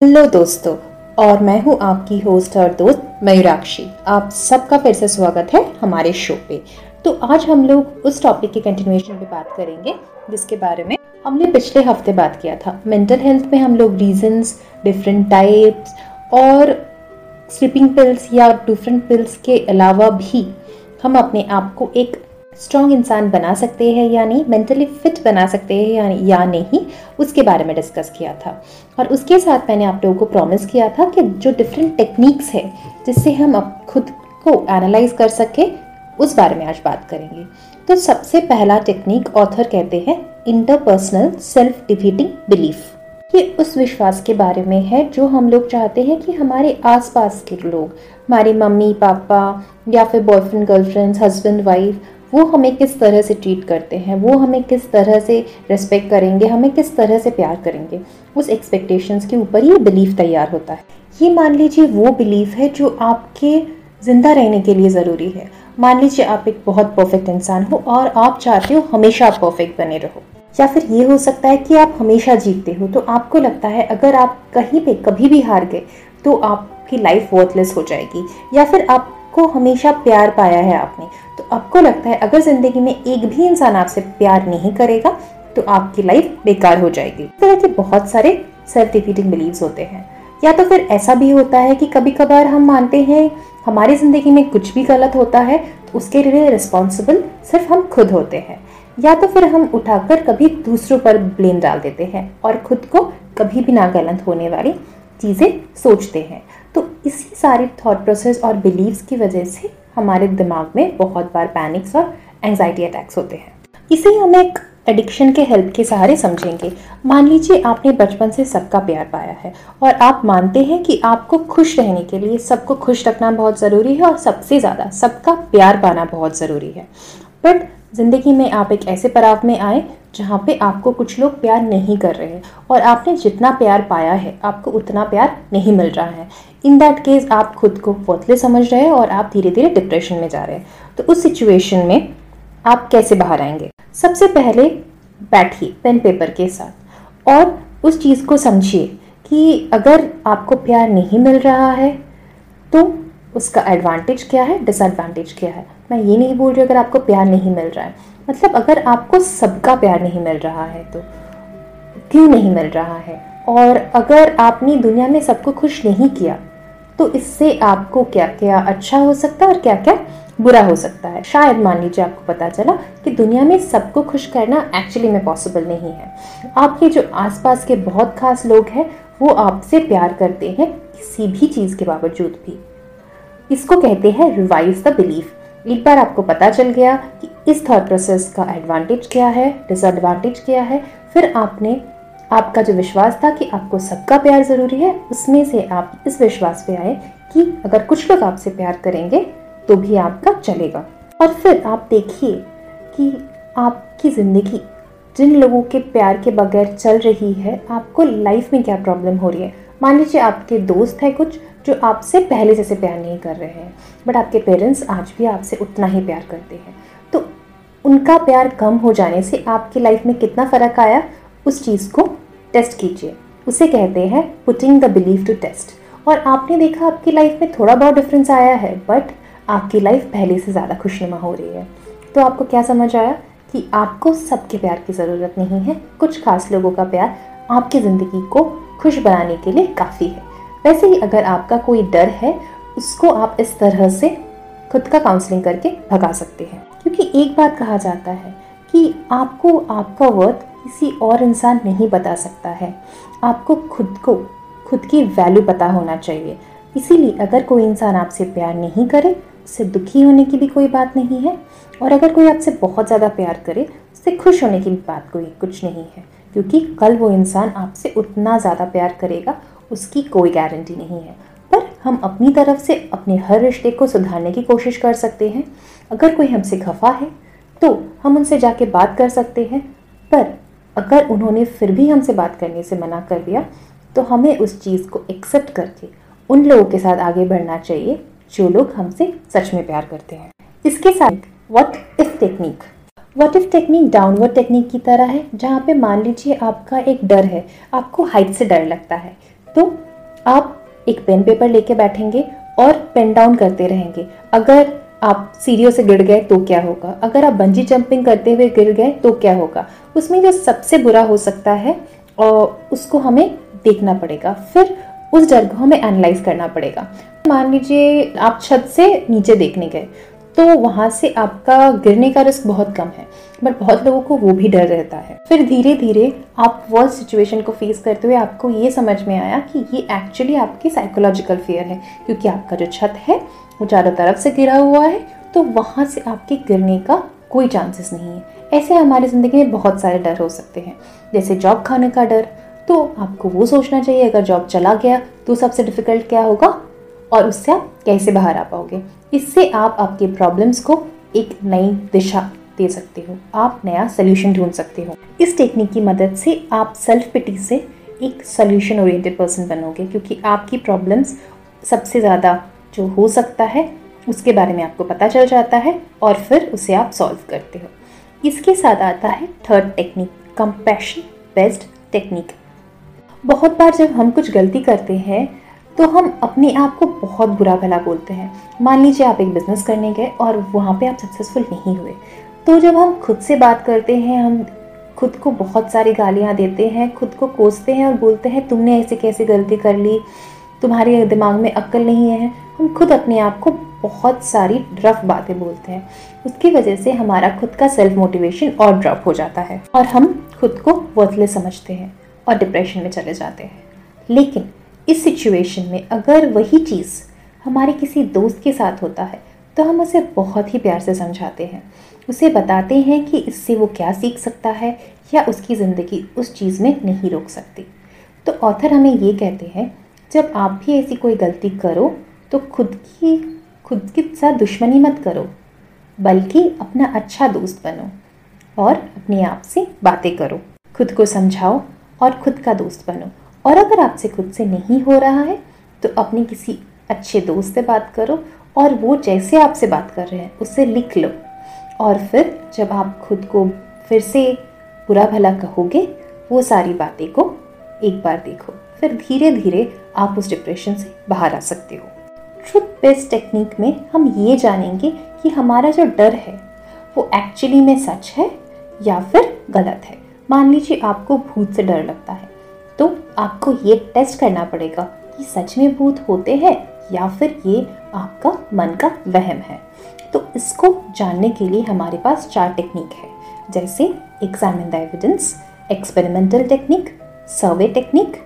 Hello दोस्तों, और मैं हूँ आपकी होस्ट और दोस्त मयूराक्षी। आप सबका फिर से स्वागत है हमारे शो पे। तो आज हम लोग उस टॉपिक के कंटिन्यूएशन पे बात करेंगे, जिसके बारे में हमने पिछले हफ़्ते बात किया था। मेंटल हेल्थ में हम लोग रीजंस डिफरेंट टाइप्स और स्लीपिंग पिल्स या डिफरेंट पिल्स के अलावा भी हम अपने आप को एक स्ट्रॉन्ग इंसान बना सकते हैं या नहीं मेंटली फिट बना सकते हैं या, या नहीं उसके बारे में डिस्कस किया था। और उसके साथ मैंने आप लोगों को प्रॉमिस किया था कि जो डिफरेंट टेक्निक्स है जिससे हम अब खुद को एनालाइज कर सके उस बारे में आज बात करेंगे। तो सबसे पहला टेक्निक ऑथर कहते हैं इंटरपर्सनल सेल्फ डिफीटिंग बिलीफ ये उस विश्वास के बारे में है जो हम लोग चाहते हैं कि हमारे आसपास के लोग हमारी मम्मी पापा या फिर बॉयफ्रेंड गर्लफ्रेंड्स हस्बैंड वाइफ वो हमें किस तरह से ट्रीट करते हैं, वो हमें किस तरह से रिस्पेक्ट करेंगे, हमें किस तरह से प्यार करेंगे, उस एक्सपेक्टेशंस के ऊपर ही बिलीफ तैयार होता है। ये मान लीजिए वो बिलीफ है जो आपके ज़िंदा रहने के लिए ज़रूरी है। मान लीजिए आप एक बहुत परफेक्ट इंसान हो और आप चाहते हो हमेशा आप परफेक्ट बने रहो। या फिर ये हो सकता है कि आप हमेशा जीतते हो तो आपको लगता है अगर आप कहीं पे कभी भी हार गए तो आपकी लाइफ वर्थलेस हो जाएगी। या फिर आपको हमेशा प्यार पाया है आपने। तो आपको लगता है अगर ज़िंदगी में एक भी इंसान आपसे प्यार नहीं करेगा तो आपकी लाइफ बेकार हो जाएगी। इस तरह के बहुत सारे सेल्फ डिफीटिंग होते हैं। या तो फिर ऐसा भी होता है कि कभी कभार हम मानते हैं, हमारी ज़िंदगी में कुछ भी गलत होता है तो उसके लिए रिस्पॉन्सिबल सिर्फ़ हम खुद होते हैं। या तो फिर हम उठाकर कभी दूसरों पर ब्लेम डाल देते हैं और खुद को कभी भी ना गलत होने वाली चीज़ें सोचते हैं। तो इसी सारे थॉट प्रोसेस और बिलीव्स की वजह से हमारे दिमाग में बहुत बार पैनिक्स और एंजाइटी अटैक्स होते हैं। इसे हम एक एडिक्शन के हेल्प के सहारे समझेंगे। मान लीजिए आपने बचपन से सबका प्यार पाया है और आप मानते हैं कि आपको खुश रहने के लिए सबको खुश रखना बहुत ज़रूरी है और सबसे ज़्यादा सबका प्यार पाना बहुत ज़रूरी है। बट ज़िंदगी में आप एक ऐसे पड़ाव में आए जहाँ पे आपको कुछ लोग प्यार नहीं कर रहे हैं। और आपने जितना प्यार पाया है, आपको उतना प्यार नहीं मिल रहा है। इन दैट केस आप खुद को वर्थले समझ रहे हैं और आप धीरे धीरे डिप्रेशन में जा रहे हैं। तो उस सिचुएशन में आप कैसे बाहर आएँगे? सबसे पहले बैठिए पेन पेपर के साथ। और उस चीज़ को समझिए कि अगर आपको प्यार नहीं मिल रहा है तो उसका एडवांटेज क्या है? डिसएडवांटेज क्या है? मैं ये नहीं बोल रही अगर आपको प्यार नहीं मिल रहा है। मतलब अगर आपको सबका प्यार नहीं मिल रहा है तो क्यों नहीं मिल रहा है? और अगर आपने दुनिया में सबको खुश नहीं किया तो इससे आपको क्या क्या अच्छा हो सकता है और क्या क्या बुरा हो सकता है? शायद मान लीजिए आपको पता चला कि दुनिया में सबको खुश करना एक्चुअली में पॉसिबल नहीं है। आपके जो आसपास के बहुत खास लोग हैं, वो आपसे प्यार करते हैं किसी भी चीज़ के बावजूद भी। इसको कहते हैं रिवाइज द बिलीफ एक बार आपको पता चल गया कि इस थॉट प्रोसेस का एडवांटेज क्या है डिसएडवांटेज क्या है, फिर आपने, आपका जो विश्वास था कि आपको सबका प्यार ज़रूरी है, उसमें से आप इस विश्वास पे आए कि अगर कुछ लोग आपसे प्यार करेंगे तो भी आपका चलेगा। और फिर आप देखिए कि आपकी ज़िंदगी, जिन लोगों के प्यार के बगैर चल रही है, आपको लाइफ में क्या प्रॉब्लम हो रही है? मान लीजिए आपके दोस्त हैं कुछ जो आपसे पहले जैसे प्यार नहीं कर रहे हैं बट आपके पेरेंट्स आज भी आपसे उतना ही प्यार करते हैं। तो उनका प्यार कम हो जाने से आपकी लाइफ में कितना फ़र्क आया? उस चीज़ को टेस्ट कीजिए। उसे कहते हैं putting the believe to test और आपने देखा आपकी लाइफ में थोड़ा बहुत डिफरेंस आया है बट आपकी लाइफ पहले से ज़्यादा खुशनुमा हो रही है। तो आपको क्या समझ आया कि आपको सबके प्यार की ज़रूरत नहीं है? कुछ खास लोगों का प्यार आपकी ज़िंदगी को खुश बनाने के लिए काफ़ी है। वैसे ही अगर आपका कोई डर है, उसको आप इस तरह से खुद का काउंसलिंग करके भगा सकते हैं। क्योंकि एक बात कहा जाता है कि आपको आपका वर्थ किसी और इंसान नहीं बता सकता है। आपको खुद को, खुद की वैल्यू पता होना चाहिए। इसीलिए अगर कोई इंसान आपसे प्यार नहीं करे, उससे दुखी होने की भी कोई बात नहीं है। और अगर कोई आपसे बहुत ज़्यादा प्यार करे, उससे खुश होने की भी बात कोई कुछ नहीं है। क्योंकि कल वो इंसान आपसे उतना ज़्यादा प्यार करेगा, उसकी कोई गारंटी नहीं है। पर हम अपनी तरफ़ से अपने हर रिश्ते को सुधारने की कोशिश कर सकते हैं। अगर कोई हमसे खफा है तो हम उनसे जाके बात कर सकते हैं। पर अगर उन्होंने फिर भी हमसे बात करने से मना कर दिया तो हमें उस चीज़ को एक्सेप्ट करके उन लोगों के साथ आगे बढ़ना चाहिए, जो लोग हमसे सच में प्यार करते हैं। इसके साथ what if technique what if technique downward technique की तरह है, जहाँ पे मान लीजिए आपका एक डर है, आपको हाइट से डर लगता है तो आप एक पेन पेपर लेके बैठेंगे और पेन डाउन करते रहेंगे। अगर आप सीढ़ियों से गिर गए तो क्या होगा? अगर आप बंजी जंपिंग करते हुए गिर गए तो क्या होगा? उसमें जो सबसे बुरा हो सकता है और उसको हमें देखना पड़ेगा, फिर उस डर को हमें एनालाइज करना पड़ेगा। मान लीजिए आप छत से नीचे देखने गए तो वहाँ से आपका गिरने का रिस्क बहुत कम है बट बहुत लोगों को वो भी डर रहता है। फिर धीरे धीरे आप वर्स्ट सिचुएशन को फेस करते हुए आपको ये समझ में आया कि ये एक्चुअली आपकी साइकोलॉजिकल फेयर है, क्योंकि आपका जो छत है, वो चारों तरफ़ से गिरा हुआ है तो वहाँ से आपके गिरने का कोई चांसेस नहीं है। ऐसे हमारी ज़िंदगी में बहुत सारे डर हो सकते हैं, जैसे जॉब खाने का डर। तो आपको वो सोचना चाहिए, अगर जॉब चला गया तो सबसे डिफ़िकल्ट क्या होगा? और उससे आप कैसे बाहर आ पाओगे? इससे आप आपके प्रॉब्लम्स को एक नई दिशा दे सकते हो। आप नया सोल्यूशन ढूंढ सकते हो। इस टेक्निक की मदद से आप सेल्फ पिटी से एक सोल्यूशन ओरिएंटेड पर्सन बनोगे, क्योंकि आपकी प्रॉब्लम्स सबसे ज़्यादा जो हो सकता है, उसके बारे में आपको पता चल जाता है और फिर उसे आप सॉल्व करते हो। इसके साथ आता है third technique compassion based technique बहुत बार जब हम कुछ गलती करते हैं तो हम अपने आप को बहुत बुरा भला बोलते हैं। मान लीजिए आप एक बिज़नेस करने गए और वहाँ पे आप सक्सेसफुल नहीं हुए। तो जब हम खुद से बात करते हैं, हम खुद को बहुत सारी गालियाँ देते हैं, खुद को कोसते हैं और बोलते हैं, तुमने ऐसे कैसे गलती कर ली? तुम्हारे दिमाग में अक्ल नहीं है। हम खुद अपने आप को बहुत सारी रफ बातें बोलते हैं। उसकी वजह से हमारा खुद का सेल्फ मोटिवेशन और ड्रॉप हो जाता है और हम खुद को वर्थलेस समझते हैं और डिप्रेशन में चले जाते हैं। लेकिन इस सिचुएशन में अगर वही चीज़ हमारे किसी दोस्त के साथ होता है तो हम उसे बहुत ही प्यार से समझाते हैं। उसे बताते हैं कि इससे वो क्या सीख सकता है या उसकी ज़िंदगी उस चीज़ में नहीं रोक सकती। तो ऑथर हमें ये कहते हैं, जब आप भी ऐसी कोई गलती करो तो खुद की, खुद के साथ दुश्मनी मत करो, बल्कि अपना अच्छा दोस्त बनो और अपने आप से बातें करो। खुद को समझाओ और खुद का दोस्त बनो। और अगर आपसे खुद से नहीं हो रहा है तो अपने किसी अच्छे दोस्त से बात करो और वो जैसे आपसे बात कर रहे हैं उससे लिख लो। और फिर जब आप खुद को फिर से बुरा भला कहोगे, वो सारी बातें को एक बार देखो। फिर धीरे धीरे आप उस डिप्रेशन से बाहर आ सकते हो। ट्रुथ बेस्ड टेक्निक में हम ये जानेंगे कि हमारा जो डर है, वो एक्चुअली में सच है या फिर गलत है। मान लीजिए आपको भूत से डर लगता है। तो आपको ये टेस्ट करना पड़ेगा कि सच में भूत होते हैं या फिर ये आपका मन का वहम है। तो इसको जानने के लिए हमारे पास चार टेक्निक है, जैसे examine the evidence experimental technique survey technique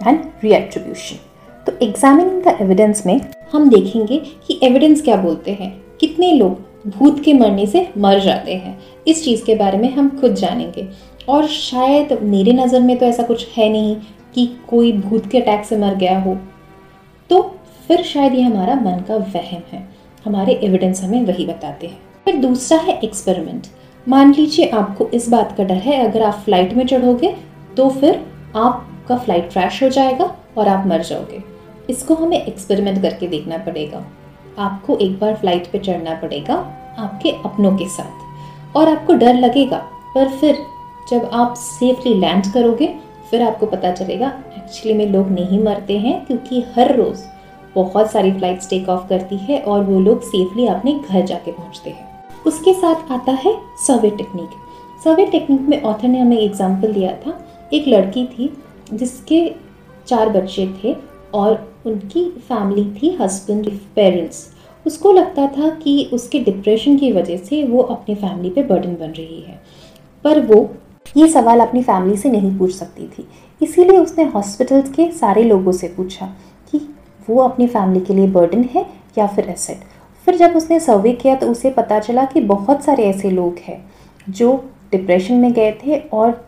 and reattribution तो एग्जामिनिंग द एविडेंस में हम देखेंगे कि एविडेंस क्या बोलते हैं, कितने लोग भूत के मरने से मर जाते हैं। इस चीज़ के बारे में हम खुद जानेंगे। और शायद मेरे नज़र में तो ऐसा कुछ है नहीं कि कोई भूत के अटैक से मर गया हो। तो फिर शायद ये हमारा मन का वहम है। हमारे एविडेंस हमें वही बताते हैं। फिर दूसरा है एक्सपेरिमेंट मान लीजिए आपको इस बात का डर है, अगर आप फ़्लाइट में चढ़ोगे तो फिर आपका फ़्लाइट क्रैश हो जाएगा और आप मर जाओगे। इसको हमें एक्सपेरिमेंट करके देखना पड़ेगा। आपको एक बार फ़्लाइट पे चढ़ना पड़ेगा, आपके अपनों के साथ। और आपको डर लगेगा, पर फिर जब आप सेफली लैंड करोगे, फिर आपको पता चलेगा एक्चुअली में लोग नहीं मरते हैं, क्योंकि हर रोज़ बहुत सारी फ्लाइट्स टेक ऑफ़ करती है और वो लोग सेफली अपने घर जाके पहुँचते हैं। उसके साथ आता है सर्वे टेक्निक सर्वे टेक्निक में ऑथर ने हमें एग्ज़ाम्पल दिया था। एक लड़की थी जिसके चार बच्चे थे और उनकी फैमिली थी हस्बैंड पेरेंट्स उसको लगता था कि उसके डिप्रेशन की वजह से वो अपनी फैमिली पे बर्डन बन रही है। पर वो ये सवाल अपनी फैमिली से नहीं पूछ सकती थी। इसीलिए उसने हॉस्पिटल्स के सारे लोगों से पूछा कि वो अपनी फैमिली के लिए बर्डन है या फिर एसेट फिर जब उसने सर्वे किया तो उसे पता चला कि बहुत सारे ऐसे लोग हैं जो डिप्रेशन में गए थे और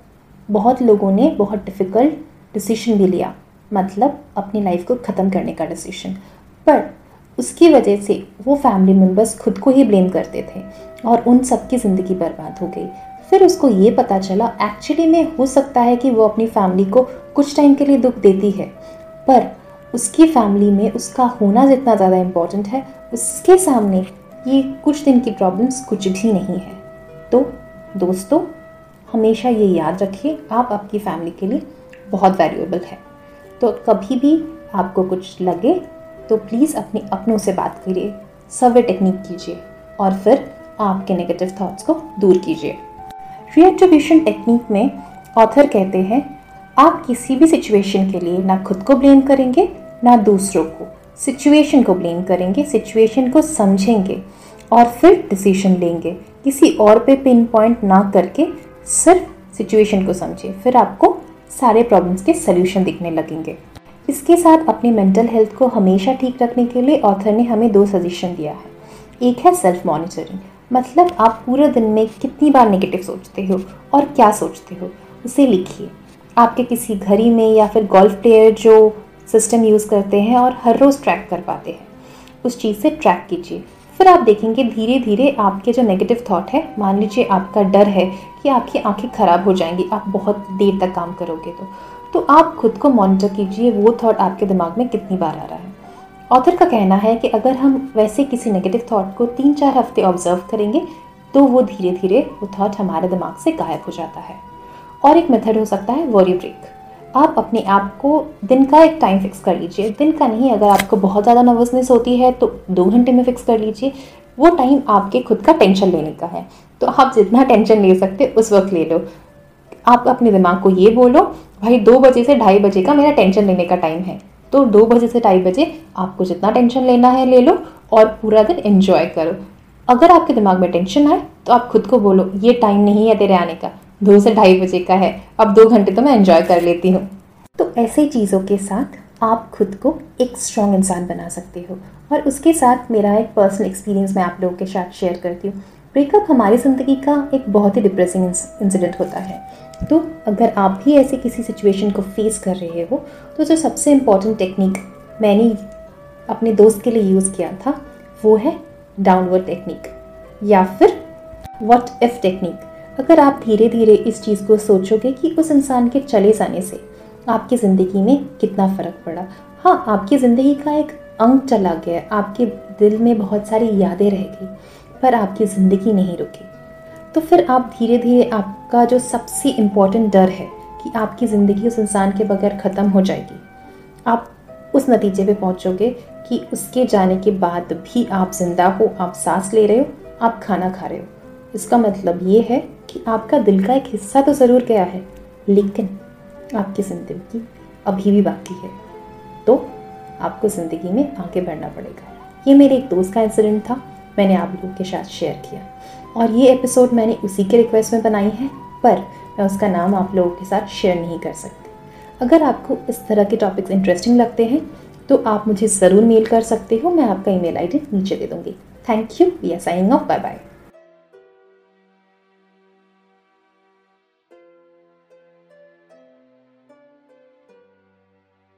बहुत लोगों ने बहुत डिफ़िकल्ट डिसीज़न भी लिया मतलब अपनी लाइफ को ख़त्म करने का डिसीशन पर उसकी वजह से वो फैमिली मेंबर्स खुद को ही ब्लेम करते थे और उन सब की ज़िंदगी बर्बाद हो गई। फिर उसको ये पता चला एक्चुअली में हो सकता है कि वो अपनी फैमिली को कुछ टाइम के लिए दुख देती है, पर उसकी फैमिली में उसका होना जितना ज़्यादा इंपॉर्टेंट है, उसके सामने ये कुछ दिन की प्रॉब्लम्स कुछ भी नहीं है। तो दोस्तों, हमेशा ये याद रखिए, आप आपकी फैमिली के लिए बहुत वैल्यूएबल है। तो कभी भी आपको कुछ लगे तो प्लीज़ अपने अपनों से बात करिए सर्वे टेक्निक कीजिए, और फिर आपके नेगेटिव थॉट्स को दूर कीजिए। रिएक्टिवेशन टेक्निक में ऑथर कहते हैं, आप किसी भी सिचुएशन के लिए ना खुद को ब्लेम करेंगे, ना दूसरों को। सिचुएशन को ब्लेम करेंगे सिचुएशन को समझेंगे और फिर डिसीज़न लेंगे। किसी और पे पिन पॉइंट ना करके सिर्फ़ सिचुएशन को समझे, फिर आपको सारे प्रॉब्लम्स के सोल्यूशन दिखने लगेंगे। इसके साथ अपनी मेंटल हेल्थ को हमेशा ठीक रखने के लिए ऑथर ने हमें दो सजेशन दिया है। एक है सेल्फ मॉनिटरिंग मतलब आप पूरे दिन में कितनी बार नेगेटिव सोचते हो और क्या सोचते हो? उसे लिखिए। आपके किसी घड़ी में या फिर गोल्फ प्लेयर जो सिस्टम यूज़ करते हैं और हर रोज़ ट्रैक कर पाते हैं। उस चीज़ से ट्रैक कीजिए। फिर आप देखेंगे धीरे धीरे आपके जो नेगेटिव थॉट है, मान लीजिए आपका डर है कि आपकी आँखें ख़राब हो जाएँगी, आप बहुत देर तक काम करोगे तो। तो आप खुद को मॉनिटर कीजिए, वो थॉट आपके दिमाग में कितनी बार आ रहा है। ऑथर का कहना है कि अगर हम वैसे किसी नेगेटिव थॉट को तीन चार हफ़्ते ऑब्ज़र्व करेंगे तो वो धीरे धीरे वो थॉट हमारे दिमाग से गायब हो जाता है। और एक मेथड हो सकता है वॉरी ब्रेक आप अपने आप को दिन का एक टाइम फिक्स कर लीजिए। दिन का नहीं, अगर आपको बहुत ज़्यादा नर्वसनेस होती है तो दो घंटे में फिक्स कर लीजिए। वो टाइम आपके खुद का टेंशन लेने का है। तो आप जितना टेंशन ले सकते, उस वक्त ले लो। आप अपने दिमाग को ये बोलो, भाई, दो बजे से ढाई बजे का मेरा टेंशन लेने का टाइम है। तो दो बजे से ढाई बजे आपको जितना टेंशन लेना है ले लो और पूरा दिन एंजॉय करो। अगर आपके दिमाग में टेंशन आए तो आप खुद को बोलो, ये टाइम नहीं है तेरे आने का। दो से ढाई बजे का है। अब दो घंटे तो मैं एंजॉय कर लेती हूँ। तो ऐसे चीज़ों के साथ आप खुद को एक स्ट्रॉन्ग इंसान बना सकते हो। और उसके साथ मेरा एक पर्सनल एक्सपीरियंस मैं आप लोगों के साथ शेयर करती हूँ। ब्रेकअप हमारी ज़िंदगी का एक बहुत ही डिप्रेसिंग इंसिडेंट होता है। तो अगर आप भी ऐसे किसी सिचुएशन को फेस कर रहे हो तो जो सबसे इंपॉर्टेंट टेक्निक मैंने अपने दोस्त के लिए यूज़ किया था, वो है डाउनवर्ड टेक्निक या फिर वॉट इफ़ टेक्निक अगर आप धीरे धीरे इस चीज़ को सोचोगे कि उस इंसान के चले जाने से आपकी ज़िंदगी में कितना फ़र्क पड़ा। हाँ आपकी ज़िंदगी का एक अंग चला गया, आपके दिल में बहुत सारी यादें रह गई, पर आपकी ज़िंदगी नहीं रुकी। तो फिर आप धीरे धीरे आपका जो सबसे इम्पोर्टेंट डर है कि आपकी ज़िंदगी उस इंसान के बगैर ख़त्म हो जाएगी, आप उस नतीजे पे पहुंचोगे कि उसके जाने के बाद भी आप ज़िंदा हो, आप सांस ले रहे हो, आप खाना खा रहे हो। इसका मतलब ये है कि आपका दिल का एक हिस्सा तो ज़रूर गया है, लेकिन आपकी ज़िंदगी अभी भी बाकी है। तो आपको ज़िंदगी में आगे बढ़ना पड़ेगा। ये मेरे एक दोस्त का इंसिडेंट था। मैंने आप लोगों के साथ शेयर किया। और ये एपिसोड मैंने उसी के रिक्वेस्ट में बनाई है, पर मैं उसका नाम आप लोगों के साथ शेयर नहीं कर सकती। अगर आपको इस तरह के टॉपिक्स इंटरेस्टिंग लगते हैं तो आप मुझे ज़रूर मेल कर सकते हो, मैं आपका ईमेल आईडी नीचे दे दूँगी। Thank you we are signing off bye bye